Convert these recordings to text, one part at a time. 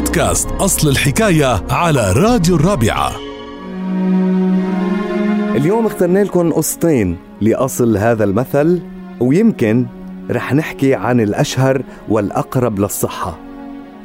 بودكاست أصل الحكاية على راديو الرابعة. اليوم اخترنا لكم قصتين لأصل هذا المثل ويمكن رح نحكي عن الأشهر والأقرب للصحة.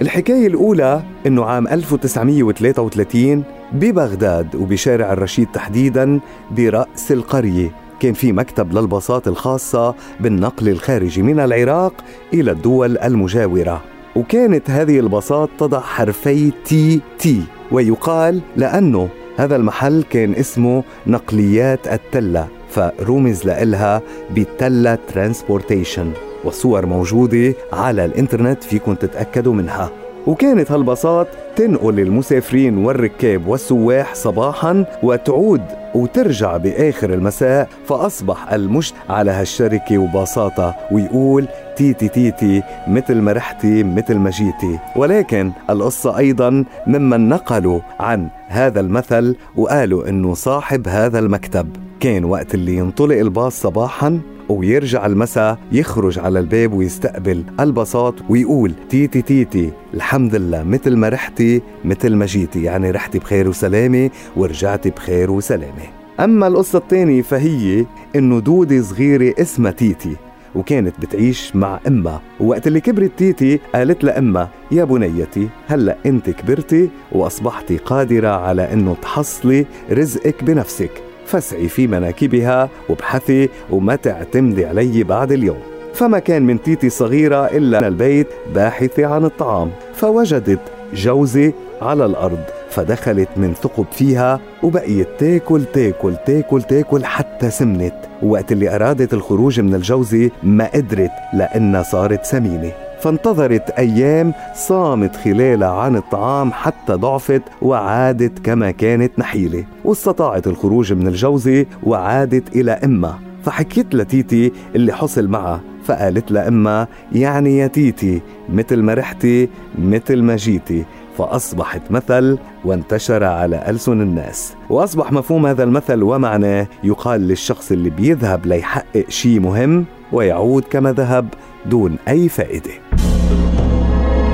الحكاية الأولى إنه عام 1933 ببغداد وبشارع الرشيد تحديدا برأس القرية كان في مكتب للباصات الخاصة بالنقل الخارجي من العراق إلى الدول المجاورة. وكانت هذه الباصات تضع حرفي TT ويقال لأنه هذا المحل كان اسمه نقليات التلة فرمز لإلها بالتلة transportation والصور موجودة على الإنترنت فيكم تتأكدوا منها. وكانت هالباصات تنقل المسافرين والركاب والسواح صباحا وتعود وترجع بآخر المساء فأصبح المشت على هالشركة وباصاتها ويقول تيتي تيتي مثل ما رحتي مثل ما جيتي. ولكن القصة أيضا ممن نقلوا عن هذا المثل وقالوا أنه صاحب هذا المكتب. كان وقت اللي ينطلق الباص صباحا ويرجع المساء يخرج على الباب ويستقبل البساط ويقول تيتي تيتي الحمد لله مثل ما رحتي مثل ما جيتي. يعني رحتي بخير وسلامة ورجعتي بخير وسلامة. أما القصة الثانية فهي إنه دودة صغيرة اسمها تيتي وكانت بتعيش مع أمها. ووقت اللي كبرت تيتي قالت لأمها يا بنيتي هلأ أنت كبرتي وأصبحتي قادرة على أنه تحصلي رزقك بنفسك. فاسعي في مناكبها وابحثي وما تعتمدي علي بعد اليوم. فما كان من تيتي صغيرة إلا البيت باحثة عن الطعام. فوجدت جوزة على الأرض فدخلت من ثقب فيها وبقيت تاكل تاكل تاكل تاكل حتى سمنت. وقت اللي أرادت الخروج من الجوزة ما قدرت لأنها صارت سمينة. فانتظرت أيام صامت خلالها عن الطعام حتى ضعفت وعادت كما كانت نحيلة. واستطاعت الخروج من الجوزة وعادت إلى أمها فحكيت لتيتي اللي حصل معها فقالت لأمها يعني يا تيتي مثل ما رحتي مثل ما جيتي. فأصبحت مثل وانتشر على ألسن الناس. وأصبح مفهوم هذا المثل ومعناه يقال للشخص اللي بيذهب ليحقق شيء مهم ويعود كما ذهب دون أي فائدة.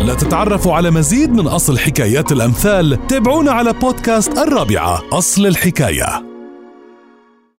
لا تتعرفوا على مزيد من أصل حكايات الأمثال تابعونا على بودكاست الرابعة أصل الحكاية.